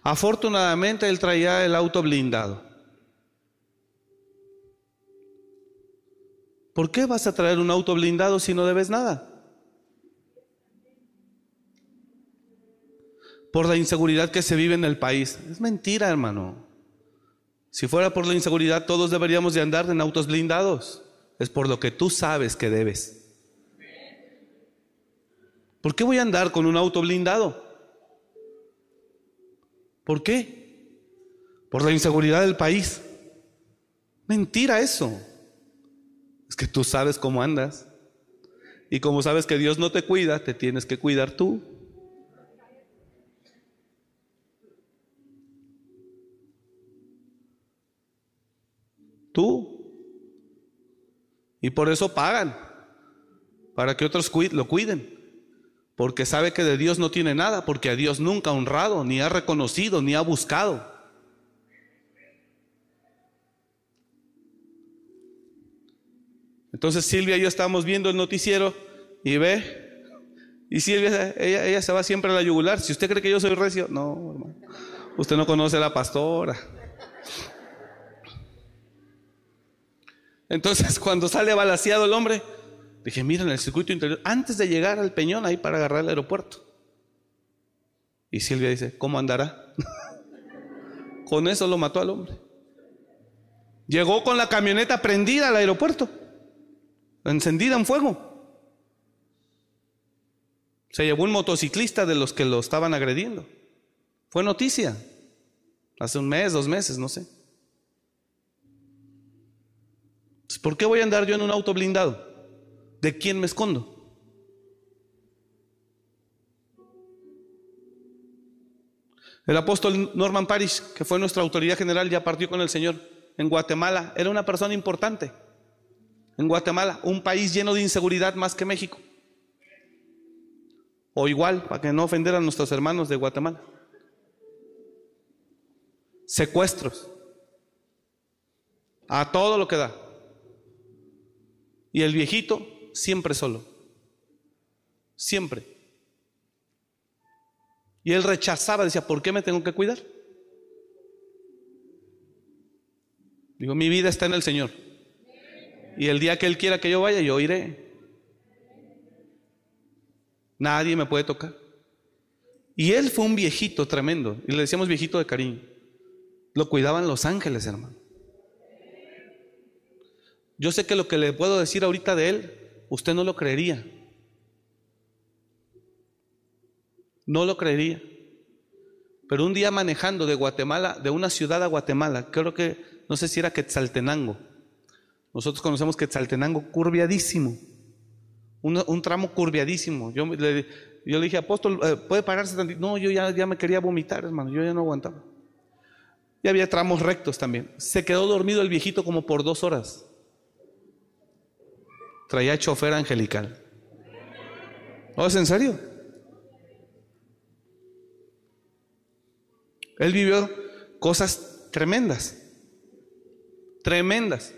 Afortunadamente él traía el auto blindado. ¿Por qué vas a traer un auto blindado si no debes nada? Por la inseguridad que se vive en el país. Es mentira, hermano. Si fuera por la inseguridad, todos deberíamos de andar en autos blindados. Es por lo que tú sabes que debes. ¿Por qué voy a andar con un auto blindado? ¿Por qué? Por la inseguridad del país. Mentira eso. Es que tú sabes cómo andas. Y como sabes que Dios no te cuida, te tienes que cuidar tú. Tú. Y por eso pagan, para que otros lo cuiden porque sabe que de Dios no tiene nada, porque a Dios nunca ha honrado, ni ha reconocido, ni ha buscado. Entonces Silvia y yo estábamos viendo el noticiero y ve, y Silvia, ella, ella se va siempre a la yugular. Si usted cree que yo soy recio, no, hermano. Usted no conoce a la pastora. Entonces, cuando sale balaseado el hombre, Dije, miren el circuito interior, antes de llegar al Peñón, ahí para agarrar el aeropuerto. Y Silvia dice, ¿cómo andará? con eso lo mató al hombre. Llegó con la camioneta prendida al aeropuerto, encendida en fuego. Se llevó un motociclista de los que lo estaban agrediendo. Fue noticia. Hace un mes, dos meses, no sé. ¿Por qué voy a andar yo en un auto blindado? ¿De quién me escondo? El apóstol Norman Parish, que fue nuestra autoridad general, ya partió con el Señor en Guatemala. Era una persona importante. En Guatemala, un país lleno de inseguridad más que México. O igual, para que no ofender a nuestros hermanos de Guatemala. Secuestros. A todo lo que da. Y el viejito siempre solo. Siempre. Y él rechazaba, decía, ¿por qué me tengo que cuidar? Digo, mi vida está en el Señor. Y el día que Él quiera que yo vaya, yo iré. Nadie me puede tocar. Y él fue un viejito tremendo. Y le decíamos viejito de cariño. Lo cuidaban los ángeles, hermano. Yo sé que lo que le puedo decir ahorita de él usted no lo creería. No lo creería. Pero un día manejando de Guatemala, de una ciudad a Guatemala, creo que, no sé si era Quetzaltenango. Nosotros conocemos Quetzaltenango curviadísimo. Un, tramo curviadísimo. Yo le, yo le dije, apóstol, eh, ¿puede pararse tantito? No, yo ya, ya me quería vomitar, hermano. Yo ya no aguantaba. Y había tramos rectos también. Se quedó dormido el viejito como por dos horas traía chofer angelical. ¿No es en serio? Él vivió cosas tremendas, tremendas.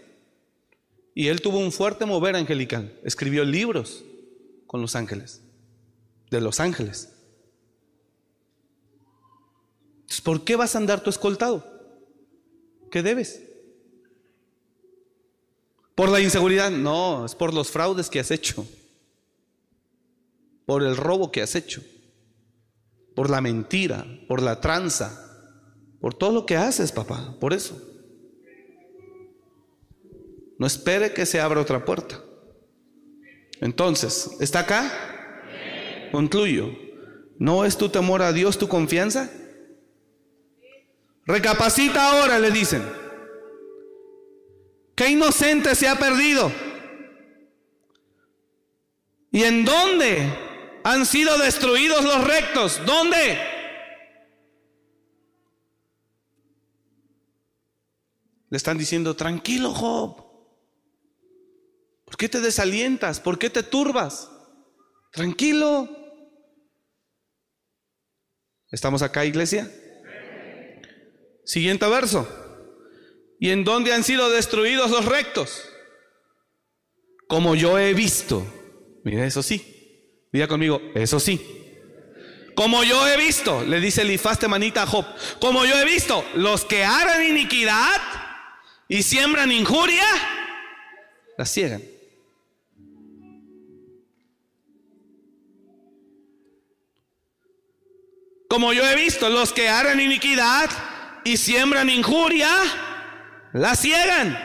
Y él tuvo un fuerte mover angelical. Escribió libros con los ángeles, de los ángeles. ¿por qué vas a andar tú escoltado? ¿Qué debes? ¿Por la inseguridad? No, es por los fraudes que has hecho. Por el robo que has hecho. Por la mentira, por la tranza. Por todo lo que haces, papá. Por eso. No espere que se abra otra puerta. Entonces, ¿está acá? Concluyo. ¿No es tu temor a Dios tu confianza? Recapacita ahora, le dicen. ¿Qué inocente se ha perdido? ¿Y en dónde han sido destruidos los rectos? ¿Dónde? Le están diciendo, tranquilo Job. ¿Por qué te desalientas? ¿Por qué te turbas? Tranquilo. ¿Estamos acá, iglesia? Siguiente verso. ¿Y en dónde han sido destruidos los rectos? Como yo he visto. Mira, eso sí. Diga conmigo, eso sí. Como yo he visto, le dice Elifaz manita a Job, como yo he visto, los que harán iniquidad y siembran injuria, la ciegan. Como yo he visto, los que harán iniquidad y siembran injuria, la ciegan.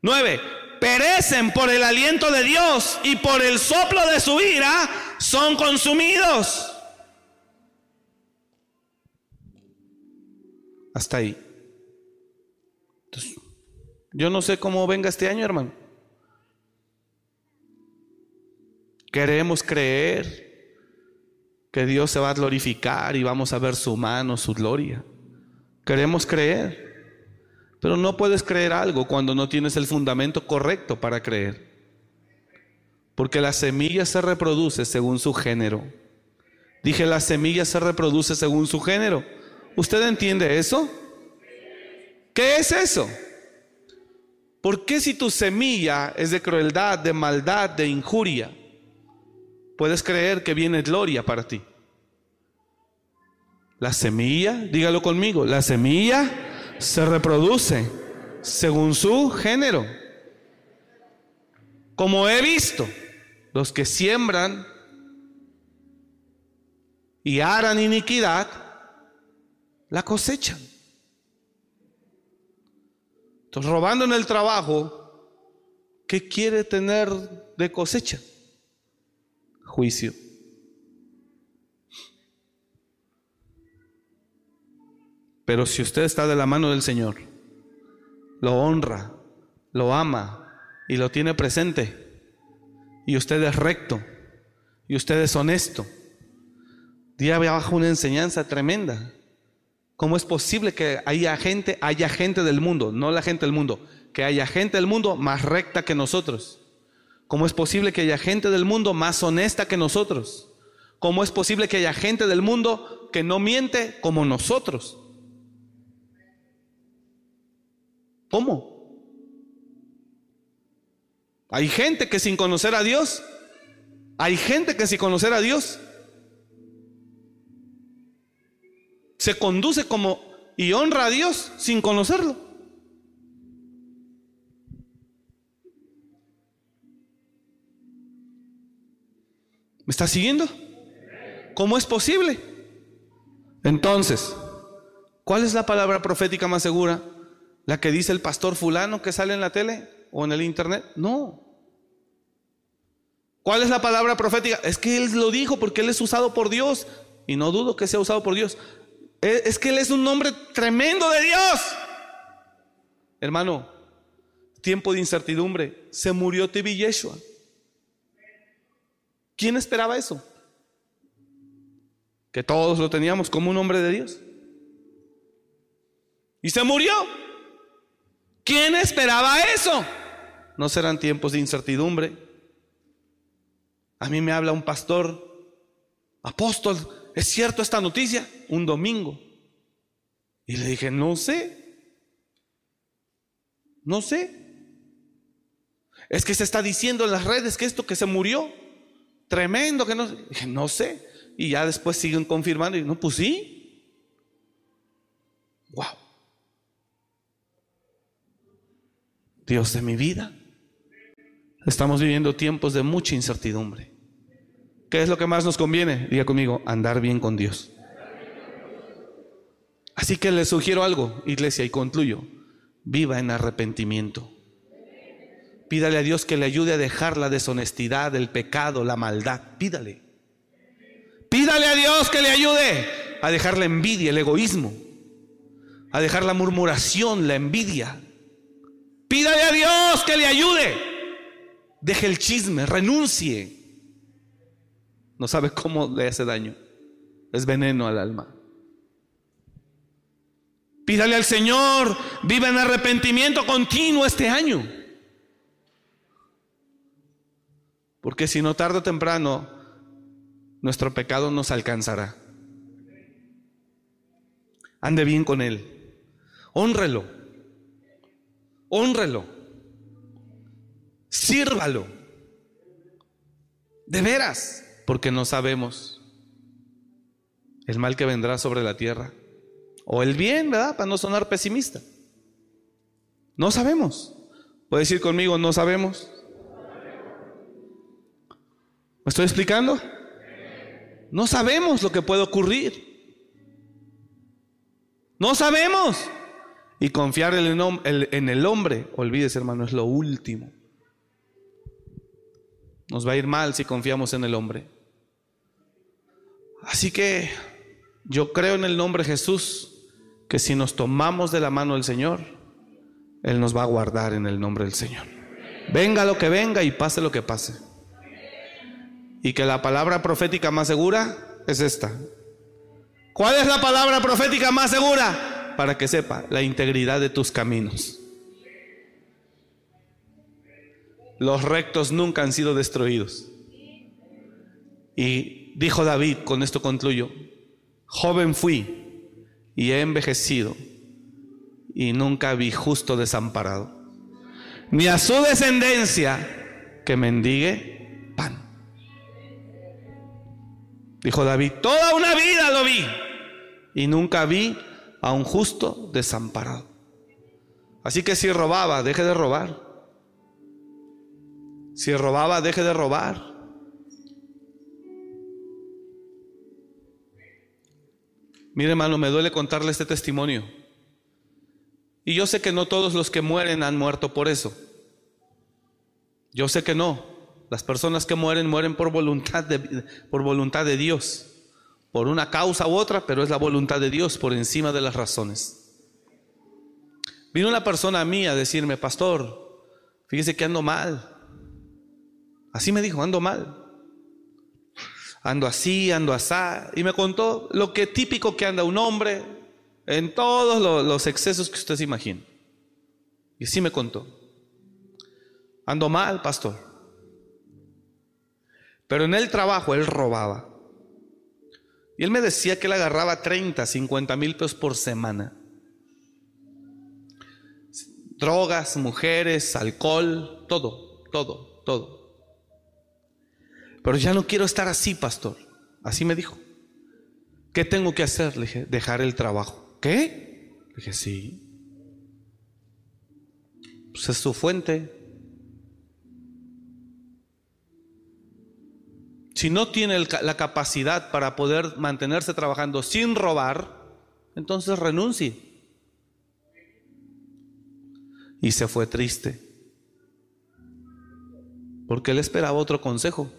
Nueve, perecen por el aliento de Dios y por el soplo de su ira, son consumidos. Hasta ahí. yo no sé cómo venga este año, hermano. Queremos creer que Dios se va a glorificar y vamos a ver su mano, su gloria. Queremos creer, pero no puedes creer algo cuando no tienes el fundamento correcto para creer. Porque la semilla se reproduce según su género. Dije, la semilla se reproduce según su género. ¿Usted entiende eso? ¿Qué es eso? ¿Por qué si tu semilla es de crueldad, de maldad, de injuria? puedes creer que viene gloria para ti. La semilla, dígalo conmigo, la semilla se reproduce según su género. Como he visto, los que siembran y harán iniquidad, la cosechan. Entonces, robando en el trabajo, ¿qué quiere tener de cosecha? juicio. Pero si usted está de la mano del Señor, lo honra, lo ama y lo tiene presente, y usted es recto, y usted es honesto, día abajo una enseñanza tremenda. ¿Cómo es posible que haya gente, haya gente del mundo, no la gente del mundo, que haya gente del mundo más recta que nosotros? ¿Cómo es posible que haya gente del mundo más honesta que nosotros? ¿Cómo es posible que haya gente del mundo que no miente como nosotros? ¿Cómo? Hay gente que sin conocer a Dios, hay gente que sin conocer a Dios, se conduce como y honra a Dios sin conocerlo. ¿Me está siguiendo? ¿Cómo es posible? Entonces, ¿cuál es la palabra profética más segura? ¿La que dice el pastor fulano que sale en la tele o en el internet? No. ¿Cuál es la palabra profética? Es que él lo dijo porque él es usado por Dios y no dudo que sea usado por Dios. Es que él es un nombre tremendo de Dios. Hermano, tiempo de incertidumbre. Se murió Tibi Yeshua. ¿Quién esperaba eso? Que todos lo teníamos como un hombre de Dios. Y se murió. ¿Quién esperaba eso? ¿No serán tiempos de incertidumbre? A mí me habla un pastor, apóstol, ¿es cierto esta noticia? Un domingo. Y le dije, no sé. No sé. Es que se está diciendo en las redes que esto que se murió. Tremendo que no, no sé. Y ya después siguen confirmando y no, pues sí. Wow. Dios de mi vida. Estamos viviendo tiempos de mucha incertidumbre. ¿Qué es lo que más nos conviene? Diga conmigo, andar bien con Dios. Así que les sugiero algo, iglesia, y concluyo. Viva en arrepentimiento. Pídale a Dios que le ayude a dejar la deshonestidad, el pecado, la maldad. Pídale. Pídale a Dios que le ayude a dejar la envidia, el egoísmo, a dejar la murmuración, la envidia. Pídale a Dios que le ayude. Deje el chisme, renuncie. No sabe cómo le hace daño. Es veneno al alma. Pídale al Señor, viva en arrepentimiento continuo este año. Porque si no tarde o temprano, nuestro pecado nos alcanzará. Ande bien con Él. Honrelo. Honrelo. Sírvalo. De veras, porque no sabemos el mal que vendrá sobre la tierra. O el bien, ¿verdad? Para no sonar pesimista. No sabemos. Puede decir conmigo, no sabemos. ¿Me estoy explicando? No sabemos lo que puede ocurrir. No sabemos. Y confiar en el, hombre, olvídese hermano, es lo último. Nos va a ir mal si confiamos en el hombre. Así que yo creo en el nombre de Jesús que si nos tomamos de la mano del Señor, Él nos va a guardar en el nombre del Señor. Venga lo que venga y pase lo que pase. Y que la palabra profética más segura es esta. ¿Cuál es la palabra profética más segura? Para que sepa, la integridad de tus caminos. Los rectos nunca han sido destruidos. Y dijo David, con esto concluyo, joven fui y he envejecido y nunca vi justo desamparado, ni a su descendencia que mendigue pan. Dijo David, toda una vida lo vi y nunca vi a un justo desamparado. Así que si robaba, deje de robar. Si robaba, deje de robar. Mire hermano, me duele contarle este testimonio. Y yo sé que no todos los que mueren han muerto por eso. Yo sé que no. Las personas que mueren mueren por voluntad de, por voluntad de Dios. Por una causa u otra, pero es la voluntad de Dios por encima de las razones. Vino una persona a mí a decirme, pastor, fíjese que ando mal. Así me dijo, ando mal ando así, ando asá. Y me contó lo que típico que anda un hombre en todos los, excesos que usted se imagina. Y sí me contó. Ando mal, pastor. Pero en el trabajo él robaba. Y él me decía que él agarraba 30, 50 mil pesos por semana. Drogas, mujeres, alcohol, todo, todo, todo. Pero ya no quiero estar así, pastor. Así me dijo. ¿Qué tengo que hacer? Le dije, dejar el trabajo. ¿Qué? Le dije, sí. Pues es su fuente. Si no tiene la capacidad para poder mantenerse trabajando sin robar, entonces renuncie. Y se fue triste. Porque él esperaba otro consejo.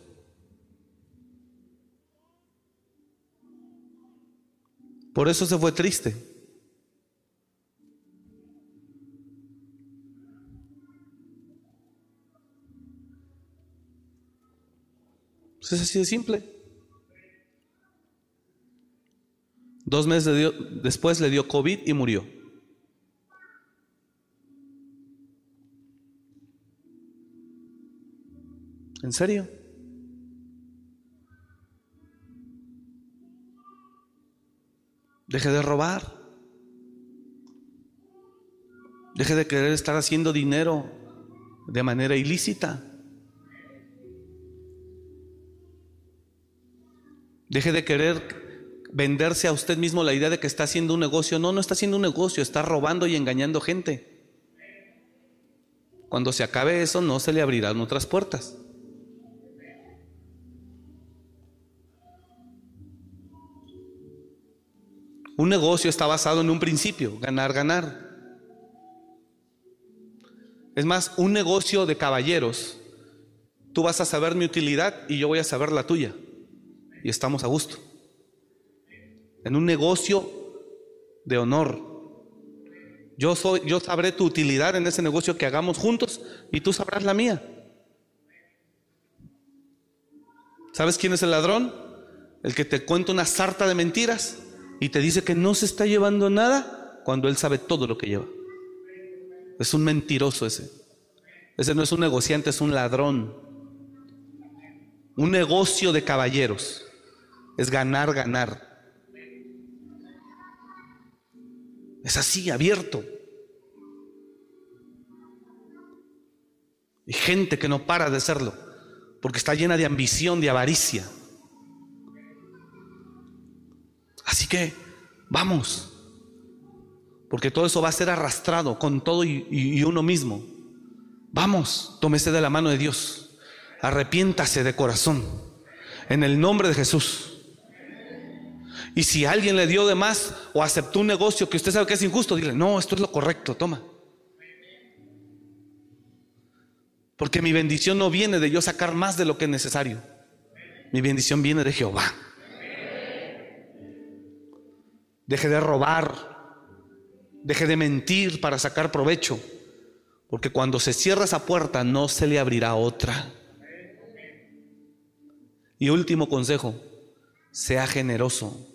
Por eso se fue triste. Pues es así de simple. Dos meses después le dio COVID y murió. ¿En serio? Deje de robar. Deje de querer estar haciendo dinero de manera ilícita. Deje de querer venderse a usted mismo la idea de que está haciendo un negocio. No, no está haciendo un negocio, está robando y engañando gente. Cuando se acabe eso, no se le abrirán otras puertas. Un negocio está basado en un principio, ganar, ganar. Es más, un negocio de caballeros, tú vas a saber mi utilidad y yo voy a saber la tuya. Y estamos a gusto. En un negocio de honor, Yo, soy, yo sabré tu utilidad en ese negocio que hagamos juntos y tú sabrás la mía. ¿Sabes quién es el ladrón? El que te cuenta una sarta de mentiras y te dice que no se está llevando nada cuando él sabe todo lo que lleva. Es un mentiroso ese. Ese no es un negociante, es un ladrón. Un negocio de caballeros. Es ganar, ganar. Es así, abierto. Y gente que no para de serlo, porque está llena de ambición, de avaricia. Así que vamos, porque todo eso va a ser arrastrado con todo y, uno mismo. Vamos, tómese de la mano de Dios, arrepiéntase de corazón, en el nombre de Jesús. Y si alguien le dio de más o aceptó un negocio que usted sabe que es injusto, dile, no, esto es lo correcto, toma. Porque mi bendición no viene de yo sacar más de lo que es necesario. Mi bendición viene de Jehová. Deje de robar. Deje de mentir para sacar provecho. Porque cuando se cierra esa puerta no se le abrirá otra. Y último consejo, sea generoso.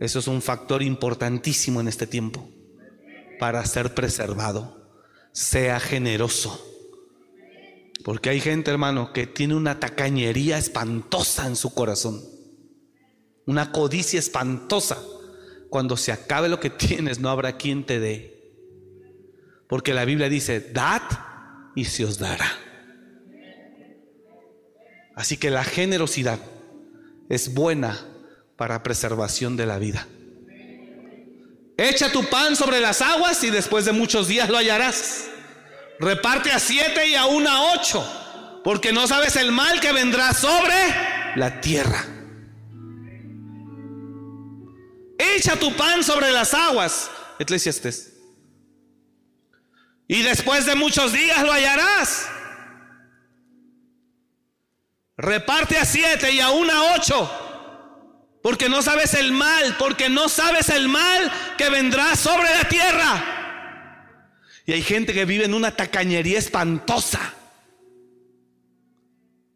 Eso es un factor importantísimo en este tiempo para ser preservado. Sea generoso. Porque hay gente, hermano, que tiene una tacañería espantosa en su corazón. Una codicia espantosa. Cuando se acabe lo que tienes, no habrá quien te dé. Porque la Biblia dice, dad y se os dará. Así que la generosidad es buena para preservación de la vida. Echa tu pan sobre las aguas y después de muchos días lo hallarás. Reparte a siete y aún a ocho, porque no sabes el mal que vendrá sobre la tierra. Echa tu pan sobre las aguas, Eclesiastes. Y después de muchos días lo hallarás. Reparte a siete y aún a ocho porque no sabes el mal, porque no sabes el mal que vendrá sobre la tierra. Y hay gente que vive en una tacañería espantosa.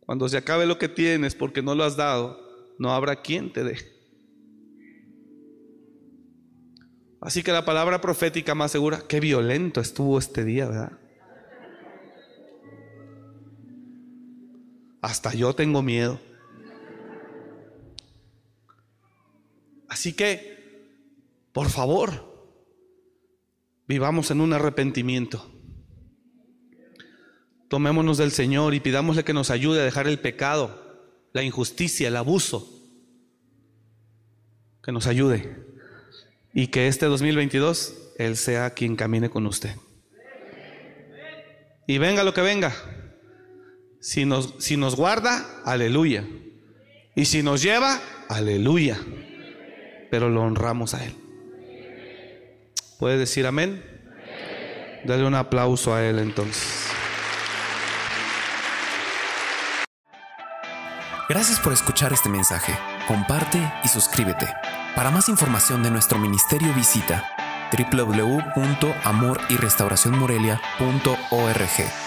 Cuando se acabe lo que tienes porque no lo has dado, no habrá quien te dé. Así que la palabra profética más segura, qué violento estuvo este día, ¿verdad? Hasta yo tengo miedo. Así que, por favor, vivamos en un arrepentimiento. Tomémonos del Señor y pidámosle que nos ayude a dejar el pecado, la injusticia, el abuso. Que nos ayude. Y que este 2022 Él sea quien camine con usted. Y venga lo que venga. Si nos, si nos guarda, aleluya. Y si nos lleva, aleluya pero lo honramos a Él. ¿Puede decir amén? Dale un aplauso a Él entonces. Gracias por escuchar este mensaje. Comparte y suscríbete. Para más información de nuestro ministerio visita www.amoryrestauracionmorelia.org.